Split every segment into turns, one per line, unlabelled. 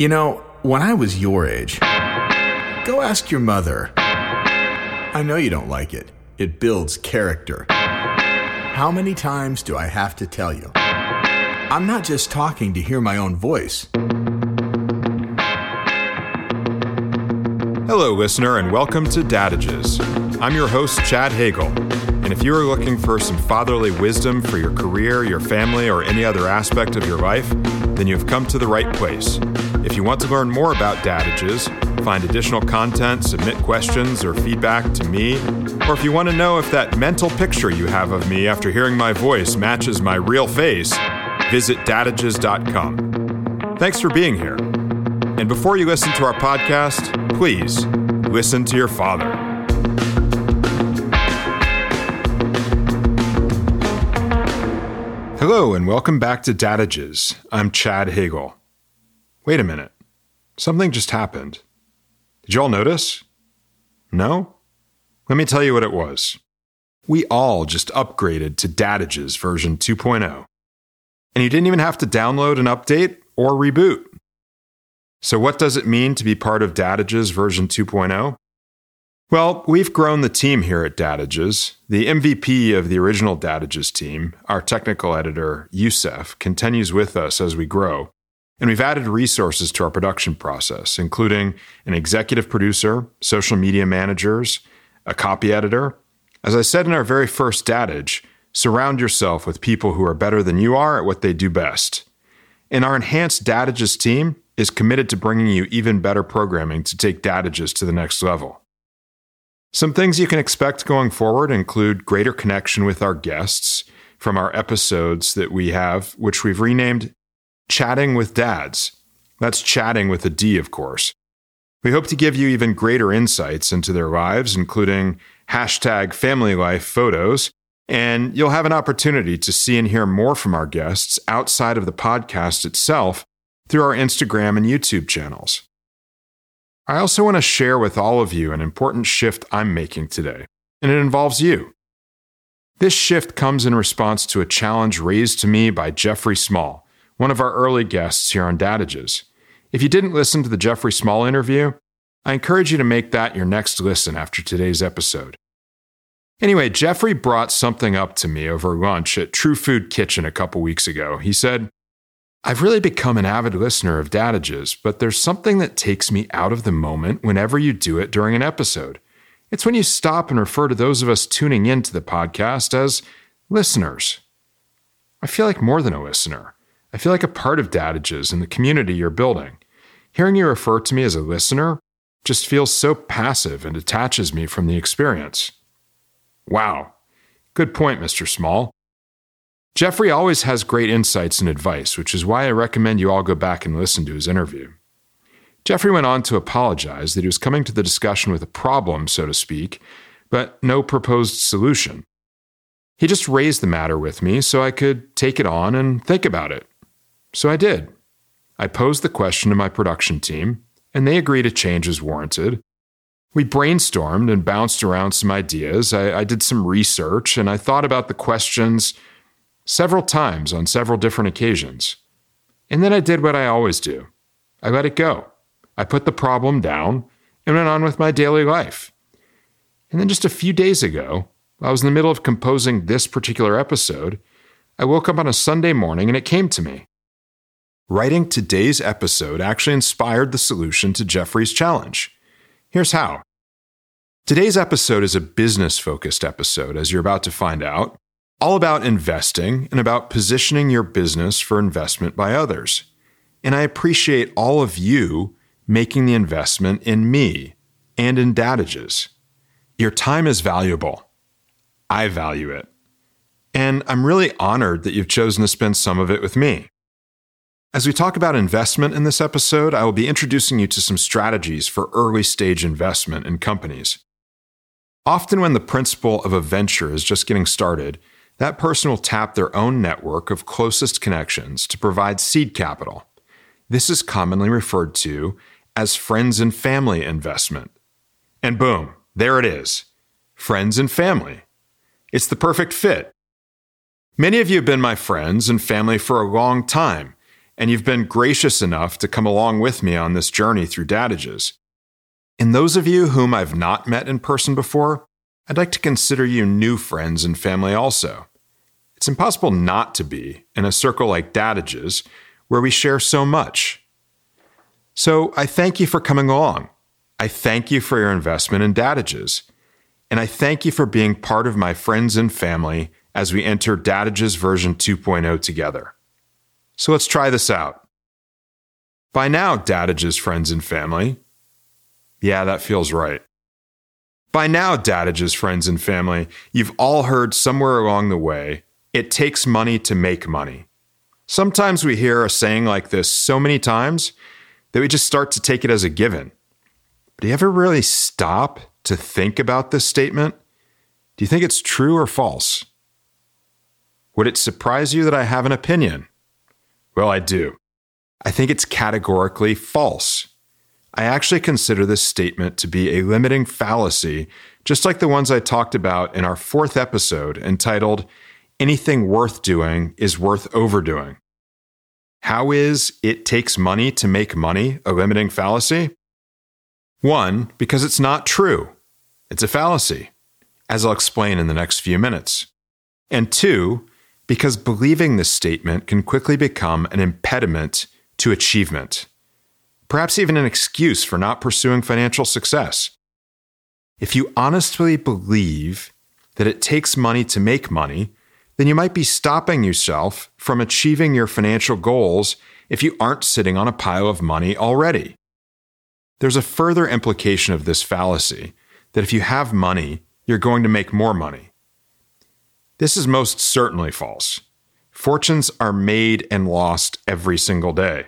You know, when I was your age, go ask your mother. I know you don't like it. It builds character. How many times do I have to tell you? I'm not just talking to hear my own voice.
Hello, listener, and welcome to Dadages. I'm your host, Chad Hagle. And if you are looking for some fatherly wisdom for your career, your family, or any other aspect of your life, then you've come to the right place. If you want to learn more about Dadages, find additional content, submit questions or feedback to me, or if you want to know if that mental picture you have of me after hearing my voice matches my real face, visit dadages.com. Thanks for being here. And before you listen to our podcast, please listen to your father. Hello, and welcome back to Dadages. I'm Chad Hagle. Wait a minute. Something just happened. Did you all notice? No? Let me tell you what it was. We all just upgraded to Dadages version 2.0. And you didn't even have to download an update or reboot. So, what does it mean to be part of Dadages version 2.0? Well, we've grown the team here at Dadages. The MVP of the original Dadages team, our technical editor, Youssef, continues with us as we grow. And we've added resources to our production process, including an executive producer, social media managers, a copy editor. As I said in our very first Dadage, surround yourself with people who are better than you are at what they do best. And our enhanced Dadages team is committed to bringing you even better programming to take Dadages to the next level. Some things you can expect going forward include greater connection with our guests from our episodes that we have, which we've renamed Chatting with Dads. That's chatting with a D, of course. We hope to give you even greater insights into their lives, including hashtag family life photos, and you'll have an opportunity to see and hear more from our guests outside of the podcast itself through our Instagram and YouTube channels. I also want to share with all of you an important shift I'm making today, and it involves you. This shift comes in response to a challenge raised to me by Jeffrey Small, one of our early guests here on Dadages. If you didn't listen to the Jeffrey Small interview, I encourage you to make that your next listen after today's episode. Anyway, Jeffrey brought something up to me over lunch at True Food Kitchen a couple weeks ago. He said, I've really become an avid listener of Dadages, but there's something that takes me out of the moment whenever you do it during an episode. It's when you stop and refer to those of us tuning into the podcast as listeners. I feel like more than a listener. I feel like a part of Dadages and the community you're building. Hearing you refer to me as a listener just feels so passive and detaches me from the experience. Wow. Good point, Mr. Small. Jeffrey always has great insights and advice, which is why I recommend you all go back and listen to his interview. Jeffrey went on to apologize that he was coming to the discussion with a problem, so to speak, but no proposed solution. He just raised the matter with me so I could take it on and think about it. So I did. I posed the question to my production team, and they agreed a change was warranted. We brainstormed and bounced around some ideas. I, I did some research, and I thought about the questions several times on several different occasions. And then I did what I always do I let it go. I put the problem down and went on with my daily life. And then just a few days ago, I was in the middle of composing this particular episode. I woke up on a Sunday morning and it came to me. Writing today's episode actually inspired the solution to Jeffrey's challenge. Here's how. Today's episode is a business focused episode, as you're about to find out all about investing and about positioning your business for investment by others. And I appreciate all of you making the investment in me and in Dadages. Your time is valuable. I value it. And I'm really honored that you've chosen to spend some of it with me. As we talk about investment in this episode, I will be introducing you to some strategies for early stage investment in companies. Often, when the principal of a venture is just getting started, that person will tap their own network of closest connections to provide seed capital. This is commonly referred to as friends and family investment. And boom, there it is friends and family. It's the perfect fit. Many of you have been my friends and family for a long time, and you've been gracious enough to come along with me on this journey through Dadages. And those of you whom I've not met in person before, I'd like to consider you new friends and family also. It's impossible not to be in a circle like Dadages, where we share so much. So I thank you for coming along. I thank you for your investment in Dadages. And I thank you for being part of my friends and family as we enter Dadages version 2.0 together. So let's try this out. By now, Dadages friends and family. Yeah, that feels right. By now, Dadages friends and family, you've all heard somewhere along the way, it takes money to make money. Sometimes we hear a saying like this so many times that we just start to take it as a given. But do you ever really stop to think about this statement? Do you think it's true or false? Would it surprise you that I have an opinion? Well, I do. I think it's categorically false. I actually consider this statement to be a limiting fallacy, just like the ones I talked about in our fourth episode entitled Anything Worth Doing is Worth Overdoing. How is it takes money to make money a limiting fallacy? One, because it's not true. It's a fallacy, as I'll explain in the next few minutes. And two, because believing this statement can quickly become an impediment to achievement, perhaps even an excuse for not pursuing financial success. If you honestly believe that it takes money to make money, then you might be stopping yourself from achieving your financial goals if you aren't sitting on a pile of money already. There's a further implication of this fallacy that if you have money, you're going to make more money. This is most certainly false. Fortunes are made and lost every single day.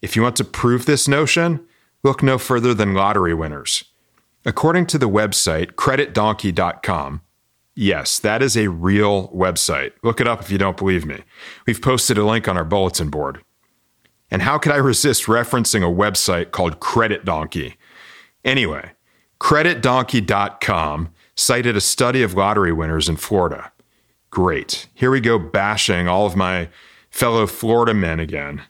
If you want to prove this notion, look no further than lottery winners. According to the website creditdonkey.com, yes, that is a real website. Look it up if you don't believe me. We've posted a link on our bulletin board. And how could I resist referencing a website called Credit Donkey? Anyway, CreditDonkey.com cited a study of lottery winners in Florida. Great. Here we go bashing all of my fellow Florida men again.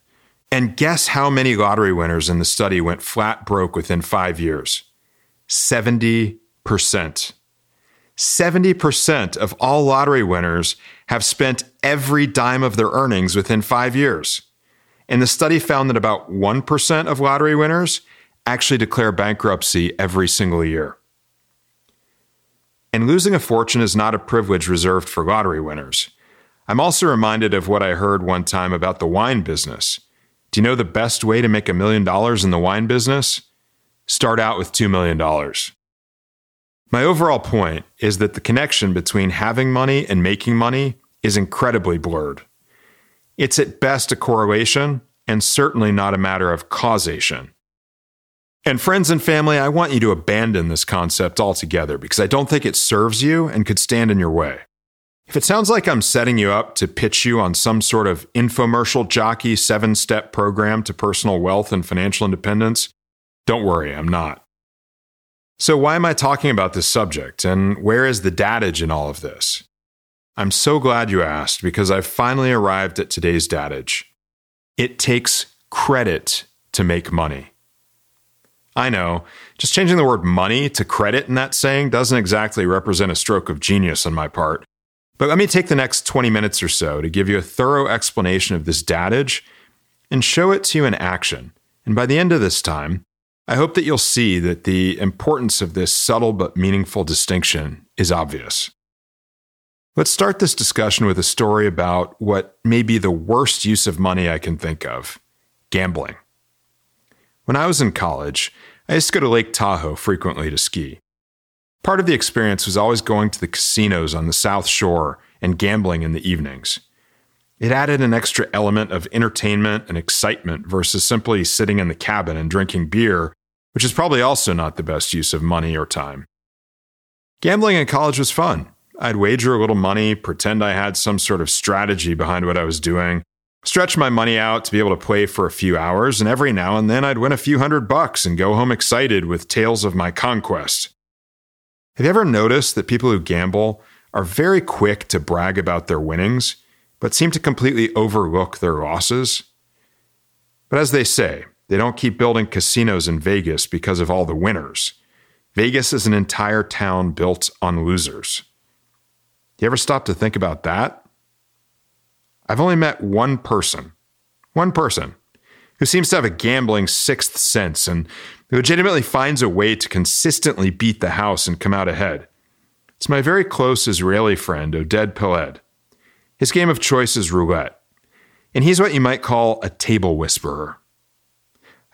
And guess how many lottery winners in the study went flat broke within five years? 70%. 70% of all lottery winners have spent every dime of their earnings within five years. And the study found that about 1% of lottery winners actually declare bankruptcy every single year. And losing a fortune is not a privilege reserved for lottery winners. I'm also reminded of what I heard one time about the wine business. Do you know the best way to make a million dollars in the wine business? Start out with $2 million. My overall point is that the connection between having money and making money is incredibly blurred. It's at best a correlation and certainly not a matter of causation. And friends and family, I want you to abandon this concept altogether because I don't think it serves you and could stand in your way. If it sounds like I'm setting you up to pitch you on some sort of infomercial jockey seven step program to personal wealth and financial independence, don't worry, I'm not. So, why am I talking about this subject and where is the dadage in all of this? I'm so glad you asked because I've finally arrived at today's dadage. It takes credit to make money. I know, just changing the word money to credit in that saying doesn't exactly represent a stroke of genius on my part. But let me take the next 20 minutes or so to give you a thorough explanation of this dadage and show it to you in action. And by the end of this time, I hope that you'll see that the importance of this subtle but meaningful distinction is obvious. Let's start this discussion with a story about what may be the worst use of money I can think of gambling. When I was in college, I used to go to Lake Tahoe frequently to ski. Part of the experience was always going to the casinos on the South Shore and gambling in the evenings. It added an extra element of entertainment and excitement versus simply sitting in the cabin and drinking beer, which is probably also not the best use of money or time. Gambling in college was fun. I'd wager a little money, pretend I had some sort of strategy behind what I was doing, stretch my money out to be able to play for a few hours, and every now and then I'd win a few hundred bucks and go home excited with tales of my conquest. Have you ever noticed that people who gamble are very quick to brag about their winnings, but seem to completely overlook their losses? But as they say, they don't keep building casinos in Vegas because of all the winners. Vegas is an entire town built on losers. You ever stop to think about that? I've only met one person, one person, who seems to have a gambling sixth sense and legitimately finds a way to consistently beat the house and come out ahead. It's my very close Israeli friend, Oded Peled. His game of choice is roulette, and he's what you might call a table whisperer.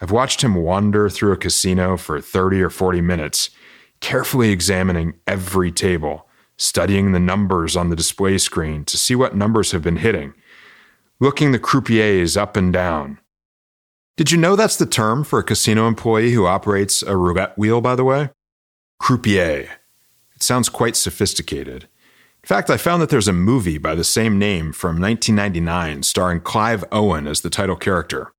I've watched him wander through a casino for 30 or 40 minutes, carefully examining every table, studying the numbers on the display screen to see what numbers have been hitting, looking the croupiers up and down. Did you know that's the term for a casino employee who operates a roulette wheel, by the way? Croupier. It sounds quite sophisticated. In fact, I found that there's a movie by the same name from 1999 starring Clive Owen as the title character.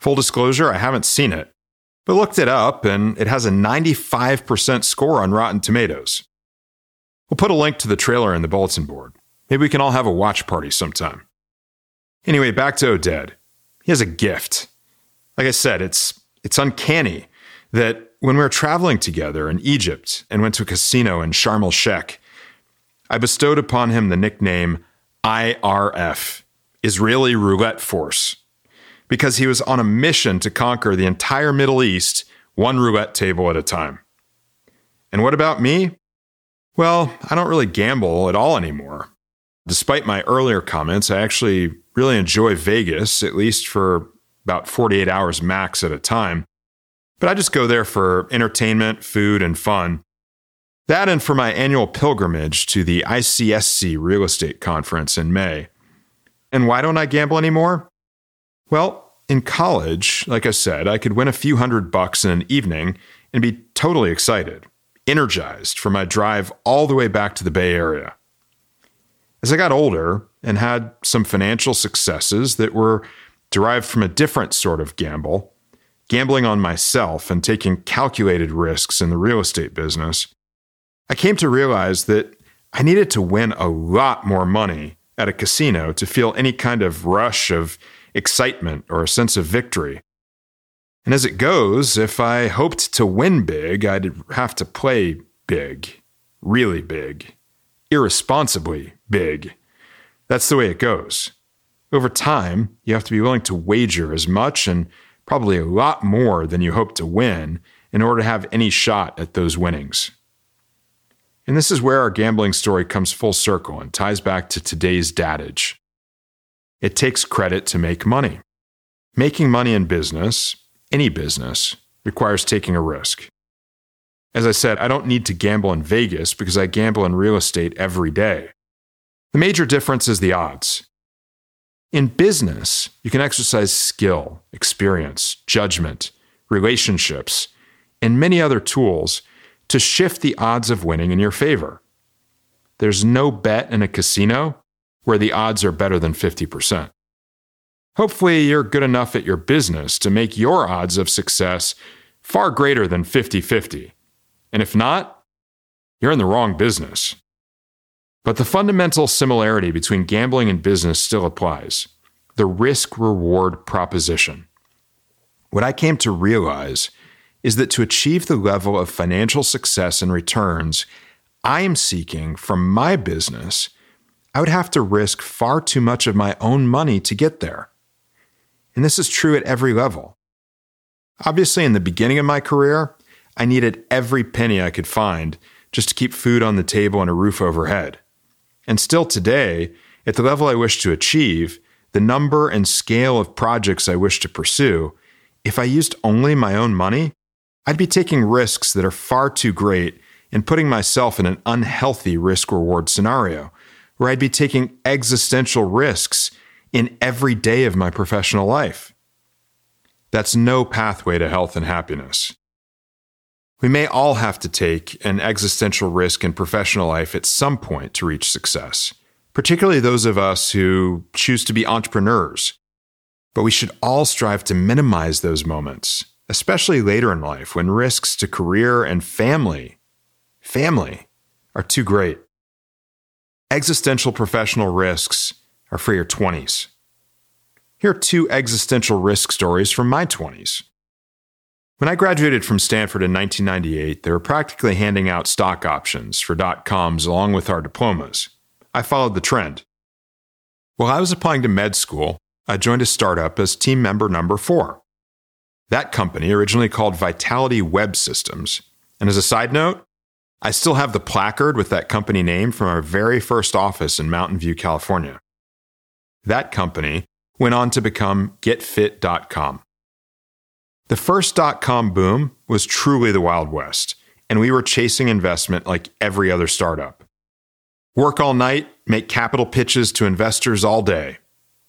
Full disclosure, I haven't seen it, but looked it up and it has a 95% score on Rotten Tomatoes. We'll put a link to the trailer in the bulletin board. Maybe we can all have a watch party sometime. Anyway, back to Oded. He has a gift. Like I said, it's it's uncanny that when we were traveling together in Egypt and went to a casino in Sharm el Sheikh, I bestowed upon him the nickname IRF, Israeli Roulette Force because he was on a mission to conquer the entire Middle East, one roulette table at a time. And what about me? Well, I don't really gamble at all anymore. Despite my earlier comments, I actually really enjoy Vegas, at least for about 48 hours max at a time. But I just go there for entertainment, food, and fun. That and for my annual pilgrimage to the ICSC real estate conference in May. And why don't I gamble anymore? Well, in college, like I said, I could win a few hundred bucks in an evening and be totally excited, energized for my drive all the way back to the Bay Area. As I got older and had some financial successes that were derived from a different sort of gamble, gambling on myself and taking calculated risks in the real estate business, I came to realize that I needed to win a lot more money at a casino to feel any kind of rush of excitement or a sense of victory. And as it goes, if I hoped to win big, I'd have to play big, really big, irresponsibly big. That's the way it goes. Over time, you have to be willing to wager as much and probably a lot more than you hope to win in order to have any shot at those winnings. And this is where our gambling story comes full circle and ties back to today's dadage. It takes credit to make money. Making money in business, any business, requires taking a risk. As I said, I don't need to gamble in Vegas because I gamble in real estate every day. The major difference is the odds. In business, you can exercise skill, experience, judgment, relationships, and many other tools to shift the odds of winning in your favor. There's no bet in a casino where the odds are better than 50%. Hopefully, you're good enough at your business to make your odds of success far greater than 50 50. And if not, you're in the wrong business. But the fundamental similarity between gambling and business still applies the risk reward proposition. What I came to realize is that to achieve the level of financial success and returns I am seeking from my business, I would have to risk far too much of my own money to get there. And this is true at every level. Obviously, in the beginning of my career, I needed every penny I could find just to keep food on the table and a roof overhead. And still today, at the level I wish to achieve, the number and scale of projects I wish to pursue, if I used only my own money, I'd be taking risks that are far too great and putting myself in an unhealthy risk reward scenario where I'd be taking existential risks in every day of my professional life. That's no pathway to health and happiness. We may all have to take an existential risk in professional life at some point to reach success, particularly those of us who choose to be entrepreneurs. But we should all strive to minimize those moments, especially later in life when risks to career and family, family, are too great existential professional risks are for your 20s. Here are two existential risk stories from my 20s. When I graduated from Stanford in 1998, they were practically handing out stock options for dot coms along with our diplomas. I followed the trend. While I was applying to med school, I joined a startup as team member number four. That company, originally called Vitality Web Systems, and as a side note, I still have the placard with that company name from our very first office in Mountain View, California. That company went on to become GetFit.com. The first dot com boom was truly the Wild West, and we were chasing investment like every other startup. Work all night, make capital pitches to investors all day.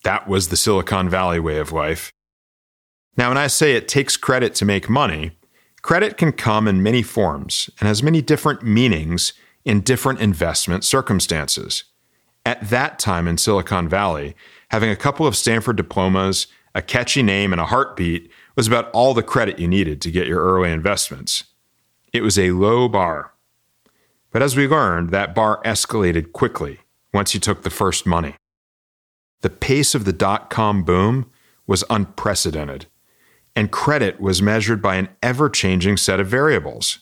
That was the Silicon Valley way of life. Now, when I say it takes credit to make money, credit can come in many forms and has many different meanings in different investment circumstances. At that time in Silicon Valley, having a couple of Stanford diplomas, a catchy name, and a heartbeat was about all the credit you needed to get your early investments. It was a low bar. But as we learned, that bar escalated quickly once you took the first money. The pace of the dot com boom was unprecedented, and credit was measured by an ever changing set of variables.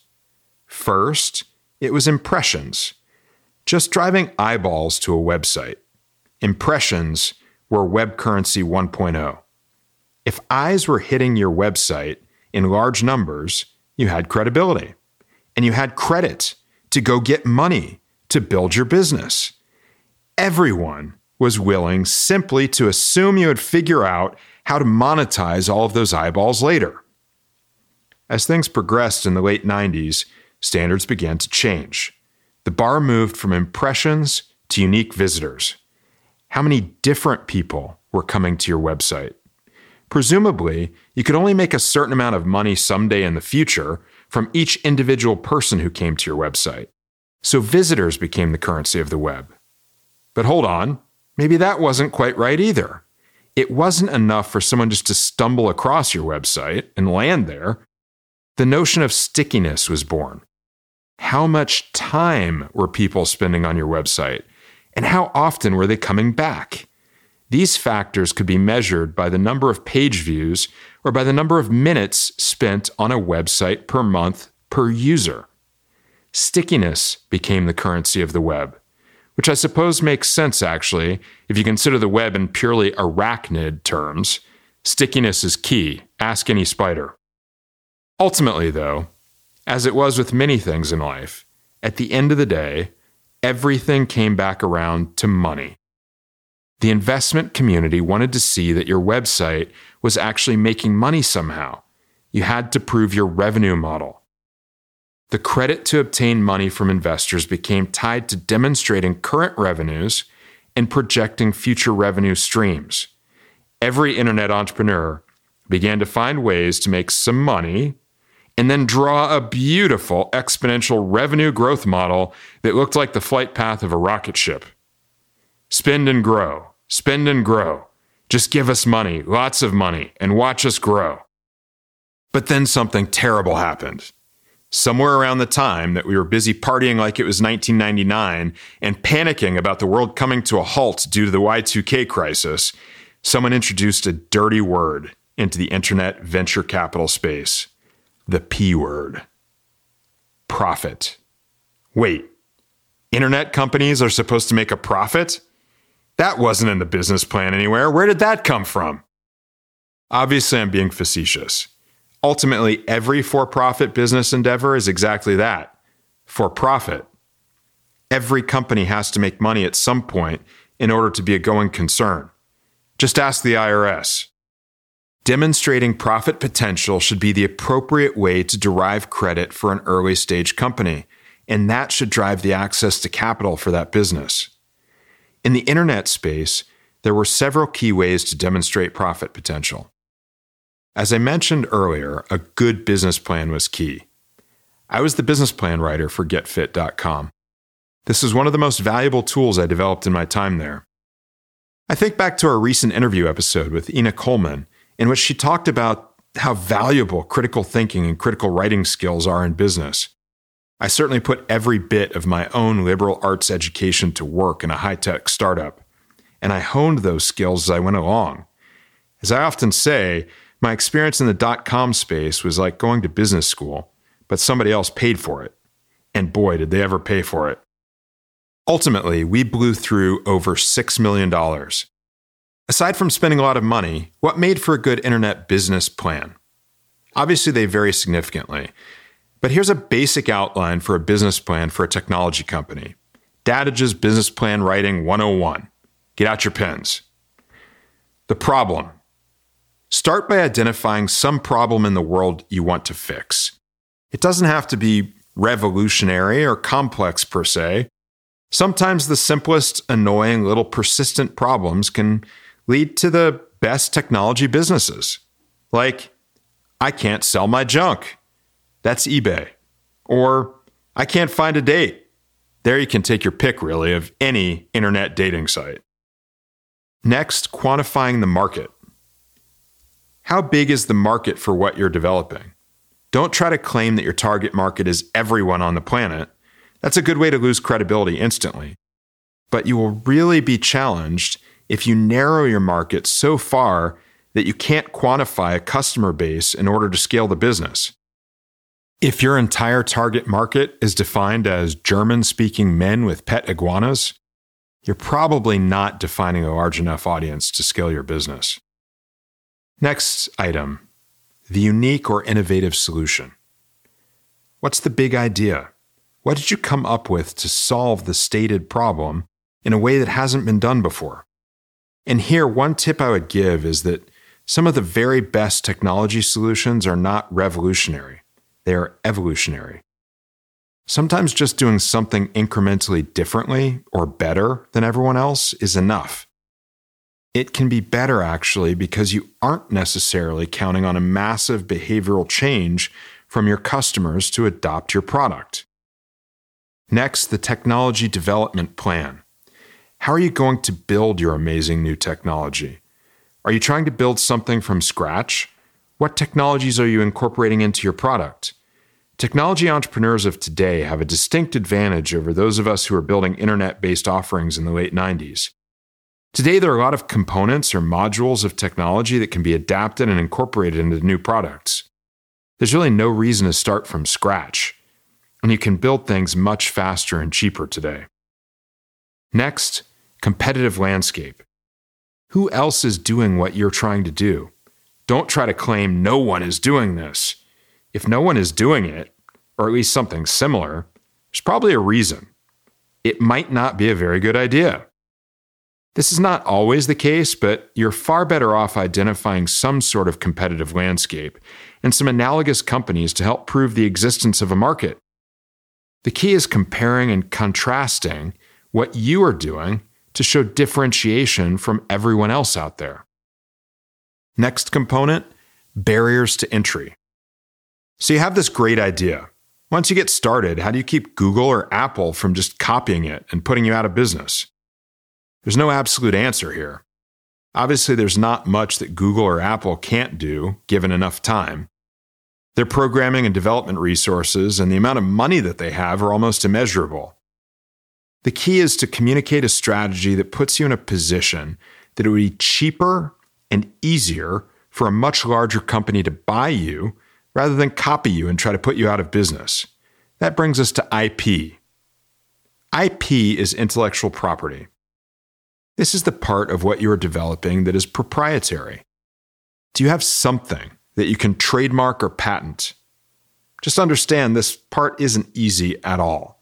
First, it was impressions, just driving eyeballs to a website. Impressions were web currency 1.0. If eyes were hitting your website in large numbers, you had credibility and you had credit to go get money to build your business. Everyone was willing simply to assume you would figure out how to monetize all of those eyeballs later. As things progressed in the late 90s, standards began to change. The bar moved from impressions to unique visitors. How many different people were coming to your website? Presumably, you could only make a certain amount of money someday in the future from each individual person who came to your website. So visitors became the currency of the web. But hold on, maybe that wasn't quite right either. It wasn't enough for someone just to stumble across your website and land there. The notion of stickiness was born. How much time were people spending on your website? And how often were they coming back? These factors could be measured by the number of page views or by the number of minutes spent on a website per month per user. Stickiness became the currency of the web, which I suppose makes sense actually if you consider the web in purely arachnid terms. Stickiness is key. Ask any spider. Ultimately, though, as it was with many things in life, at the end of the day, everything came back around to money. The investment community wanted to see that your website was actually making money somehow. You had to prove your revenue model. The credit to obtain money from investors became tied to demonstrating current revenues and projecting future revenue streams. Every internet entrepreneur began to find ways to make some money and then draw a beautiful exponential revenue growth model that looked like the flight path of a rocket ship. Spend and grow Spend and grow. Just give us money, lots of money, and watch us grow. But then something terrible happened. Somewhere around the time that we were busy partying like it was 1999 and panicking about the world coming to a halt due to the Y2K crisis, someone introduced a dirty word into the internet venture capital space the P word profit. Wait, internet companies are supposed to make a profit? That wasn't in the business plan anywhere. Where did that come from? Obviously, I'm being facetious. Ultimately, every for profit business endeavor is exactly that for profit. Every company has to make money at some point in order to be a going concern. Just ask the IRS. Demonstrating profit potential should be the appropriate way to derive credit for an early stage company, and that should drive the access to capital for that business. In the internet space, there were several key ways to demonstrate profit potential. As I mentioned earlier, a good business plan was key. I was the business plan writer for GetFit.com. This is one of the most valuable tools I developed in my time there. I think back to our recent interview episode with Ina Coleman, in which she talked about how valuable critical thinking and critical writing skills are in business. I certainly put every bit of my own liberal arts education to work in a high tech startup, and I honed those skills as I went along. As I often say, my experience in the dot com space was like going to business school, but somebody else paid for it. And boy, did they ever pay for it. Ultimately, we blew through over $6 million. Aside from spending a lot of money, what made for a good internet business plan? Obviously, they vary significantly. But here's a basic outline for a business plan for a technology company Dadage's Business Plan Writing 101. Get out your pens. The problem. Start by identifying some problem in the world you want to fix. It doesn't have to be revolutionary or complex per se. Sometimes the simplest, annoying, little persistent problems can lead to the best technology businesses. Like, I can't sell my junk. That's eBay. Or, I can't find a date. There you can take your pick, really, of any internet dating site. Next, quantifying the market. How big is the market for what you're developing? Don't try to claim that your target market is everyone on the planet. That's a good way to lose credibility instantly. But you will really be challenged if you narrow your market so far that you can't quantify a customer base in order to scale the business. If your entire target market is defined as German speaking men with pet iguanas, you're probably not defining a large enough audience to scale your business. Next item the unique or innovative solution. What's the big idea? What did you come up with to solve the stated problem in a way that hasn't been done before? And here, one tip I would give is that some of the very best technology solutions are not revolutionary, they are evolutionary. Sometimes just doing something incrementally differently or better than everyone else is enough. It can be better actually because you aren't necessarily counting on a massive behavioral change from your customers to adopt your product. Next, the technology development plan. How are you going to build your amazing new technology? Are you trying to build something from scratch? What technologies are you incorporating into your product? Technology entrepreneurs of today have a distinct advantage over those of us who are building internet based offerings in the late 90s. Today, there are a lot of components or modules of technology that can be adapted and incorporated into new products. There's really no reason to start from scratch, and you can build things much faster and cheaper today. Next, competitive landscape. Who else is doing what you're trying to do? Don't try to claim no one is doing this. If no one is doing it, or at least something similar, there's probably a reason. It might not be a very good idea. This is not always the case, but you're far better off identifying some sort of competitive landscape and some analogous companies to help prove the existence of a market. The key is comparing and contrasting what you are doing to show differentiation from everyone else out there. Next component barriers to entry. So you have this great idea. Once you get started, how do you keep Google or Apple from just copying it and putting you out of business? There's no absolute answer here. Obviously, there's not much that Google or Apple can't do given enough time. Their programming and development resources and the amount of money that they have are almost immeasurable. The key is to communicate a strategy that puts you in a position that it would be cheaper and easier for a much larger company to buy you rather than copy you and try to put you out of business. That brings us to IP. IP is intellectual property. This is the part of what you are developing that is proprietary. Do you have something that you can trademark or patent? Just understand this part isn't easy at all.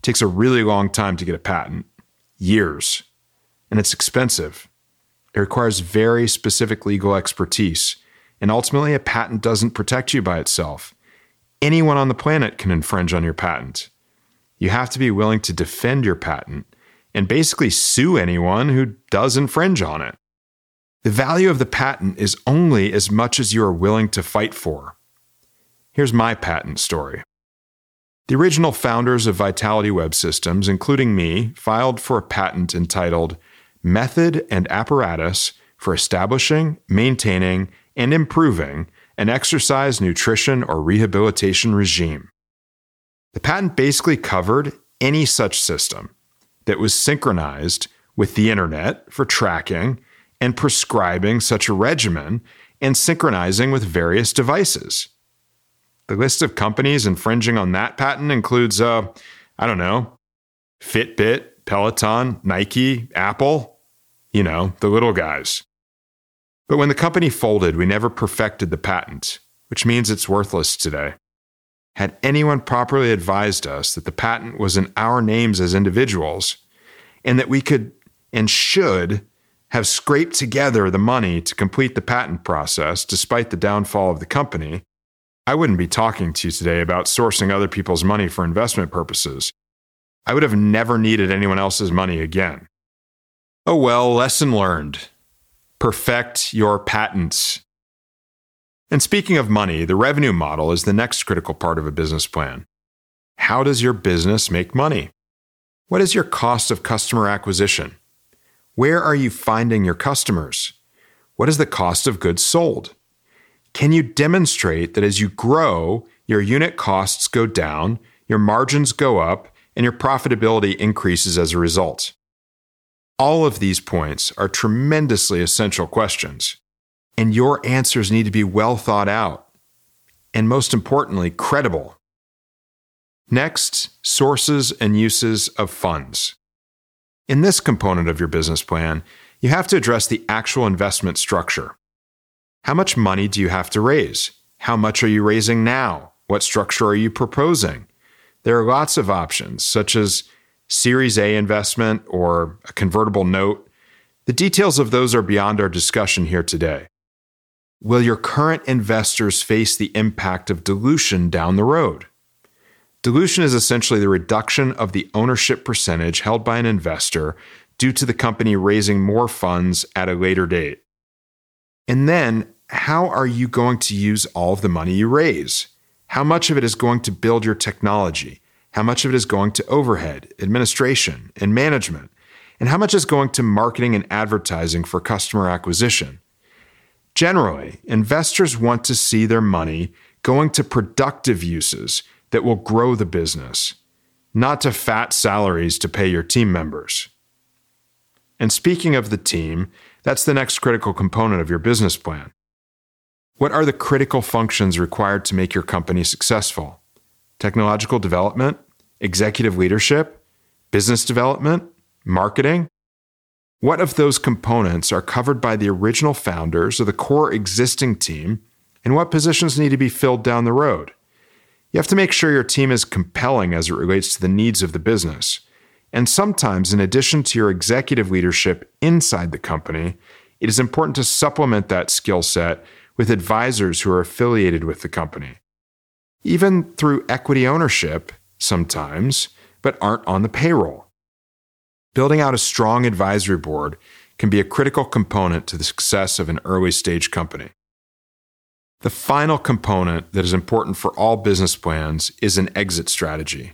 It takes a really long time to get a patent, years, and it's expensive. It requires very specific legal expertise, and ultimately, a patent doesn't protect you by itself. Anyone on the planet can infringe on your patent. You have to be willing to defend your patent and basically sue anyone who does infringe on it. The value of the patent is only as much as you are willing to fight for. Here's my patent story. The original founders of Vitality Web Systems, including me, filed for a patent entitled Method and Apparatus for Establishing, Maintaining, and Improving an Exercise, Nutrition, or Rehabilitation Regime. The patent basically covered any such system that was synchronized with the internet for tracking and prescribing such a regimen and synchronizing with various devices. The list of companies infringing on that patent includes, uh, I don't know, Fitbit, Peloton, Nike, Apple, you know, the little guys. But when the company folded, we never perfected the patent, which means it's worthless today. Had anyone properly advised us that the patent was in our names as individuals and that we could and should have scraped together the money to complete the patent process despite the downfall of the company, I wouldn't be talking to you today about sourcing other people's money for investment purposes. I would have never needed anyone else's money again. Oh well, lesson learned. Perfect your patents. And speaking of money, the revenue model is the next critical part of a business plan. How does your business make money? What is your cost of customer acquisition? Where are you finding your customers? What is the cost of goods sold? Can you demonstrate that as you grow, your unit costs go down, your margins go up, and your profitability increases as a result? All of these points are tremendously essential questions, and your answers need to be well thought out, and most importantly, credible. Next, sources and uses of funds. In this component of your business plan, you have to address the actual investment structure. How much money do you have to raise? How much are you raising now? What structure are you proposing? There are lots of options, such as Series A investment or a convertible note. The details of those are beyond our discussion here today. Will your current investors face the impact of dilution down the road? Dilution is essentially the reduction of the ownership percentage held by an investor due to the company raising more funds at a later date. And then, how are you going to use all of the money you raise? How much of it is going to build your technology? How much of it is going to overhead, administration, and management? And how much is going to marketing and advertising for customer acquisition? Generally, investors want to see their money going to productive uses that will grow the business, not to fat salaries to pay your team members. And speaking of the team, that's the next critical component of your business plan. What are the critical functions required to make your company successful? Technological development, executive leadership, business development, marketing? What of those components are covered by the original founders or the core existing team, and what positions need to be filled down the road? You have to make sure your team is compelling as it relates to the needs of the business. And sometimes, in addition to your executive leadership inside the company, it is important to supplement that skill set with advisors who are affiliated with the company. Even through equity ownership, sometimes, but aren't on the payroll. Building out a strong advisory board can be a critical component to the success of an early stage company. The final component that is important for all business plans is an exit strategy.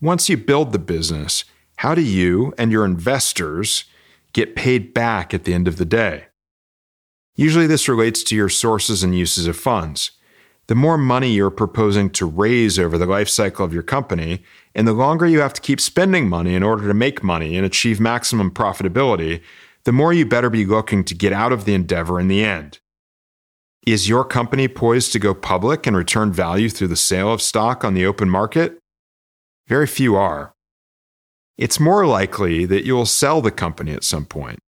Once you build the business, how do you and your investors get paid back at the end of the day? Usually, this relates to your sources and uses of funds. The more money you're proposing to raise over the life cycle of your company, and the longer you have to keep spending money in order to make money and achieve maximum profitability, the more you better be looking to get out of the endeavor in the end. Is your company poised to go public and return value through the sale of stock on the open market? Very few are. It's more likely that you will sell the company at some point.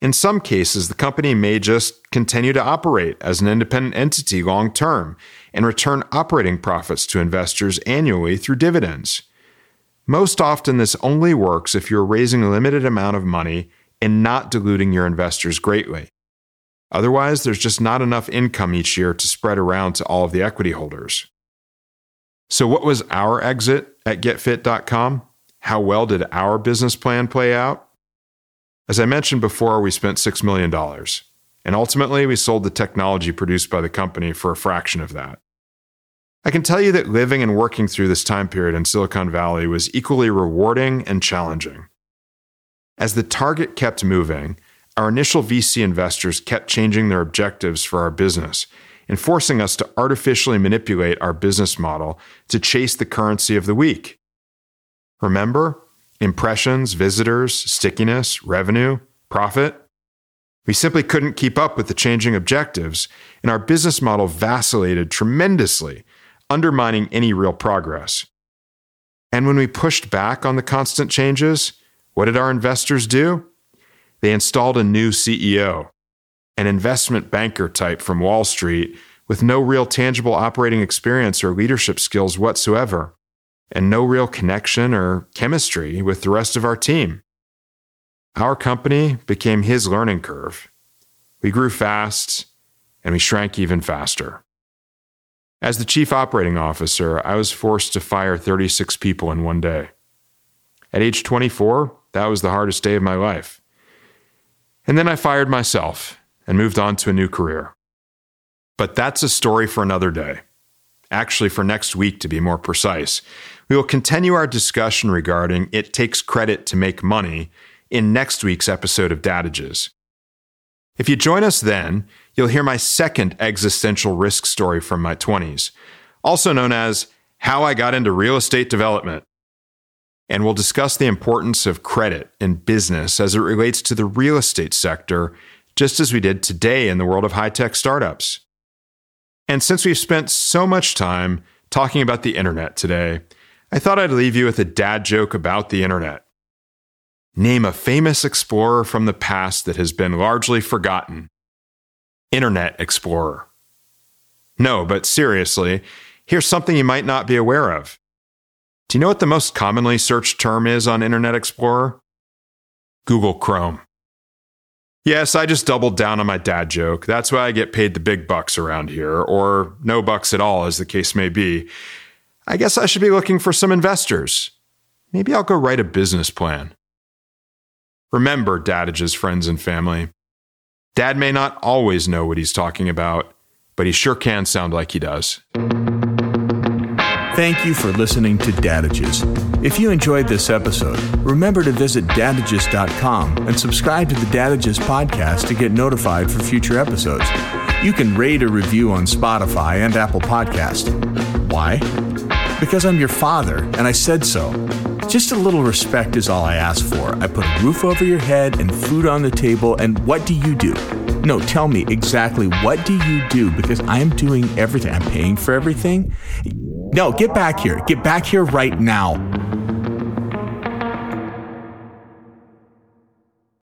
In some cases, the company may just continue to operate as an independent entity long term and return operating profits to investors annually through dividends. Most often, this only works if you're raising a limited amount of money and not diluting your investors greatly. Otherwise, there's just not enough income each year to spread around to all of the equity holders. So, what was our exit at getfit.com? How well did our business plan play out? As I mentioned before, we spent $6 million, and ultimately we sold the technology produced by the company for a fraction of that. I can tell you that living and working through this time period in Silicon Valley was equally rewarding and challenging. As the target kept moving, our initial VC investors kept changing their objectives for our business and forcing us to artificially manipulate our business model to chase the currency of the week. Remember? Impressions, visitors, stickiness, revenue, profit. We simply couldn't keep up with the changing objectives, and our business model vacillated tremendously, undermining any real progress. And when we pushed back on the constant changes, what did our investors do? They installed a new CEO, an investment banker type from Wall Street with no real tangible operating experience or leadership skills whatsoever, and no real connection or chemistry with the rest of our team. Our company became his learning curve. We grew fast, and we shrank even faster. As the chief operating officer, I was forced to fire 36 people in one day. At age 24, that was the hardest day of my life. And then I fired myself and moved on to a new career. But that's a story for another day. Actually, for next week, to be more precise. We will continue our discussion regarding It Takes Credit to Make Money in next week's episode of Dadages. If you join us then, you'll hear my second existential risk story from my 20s, also known as How I Got into Real Estate Development. And we'll discuss the importance of credit in business as it relates to the real estate sector, just as we did today in the world of high tech startups. And since we've spent so much time talking about the internet today, I thought I'd leave you with a dad joke about the internet. Name a famous explorer from the past that has been largely forgotten. Internet Explorer. No, but seriously, here's something you might not be aware of. Do you know what the most commonly searched term is on Internet Explorer? Google Chrome. Yes, I just doubled down on my dad joke. That's why I get paid the big bucks around here, or no bucks at all, as the case may be. I guess I should be looking for some investors. Maybe I'll go write a business plan. Remember, Dadage's friends and family. Dad may not always know what he's talking about, but he sure can sound like he does.
Thank you for listening to Dadages. If you enjoyed this episode, remember to visit dadages.com and subscribe to the Dadages podcast to get notified for future episodes. You can rate a review on Spotify and Apple Podcast. Why? Because I'm your father and I said so. Just a little respect is all I ask for. I put a roof over your head and food on the table, and what do you do? No, tell me exactly what do you do because I'm doing everything. I'm paying for everything. No, get back here. Get back here right now.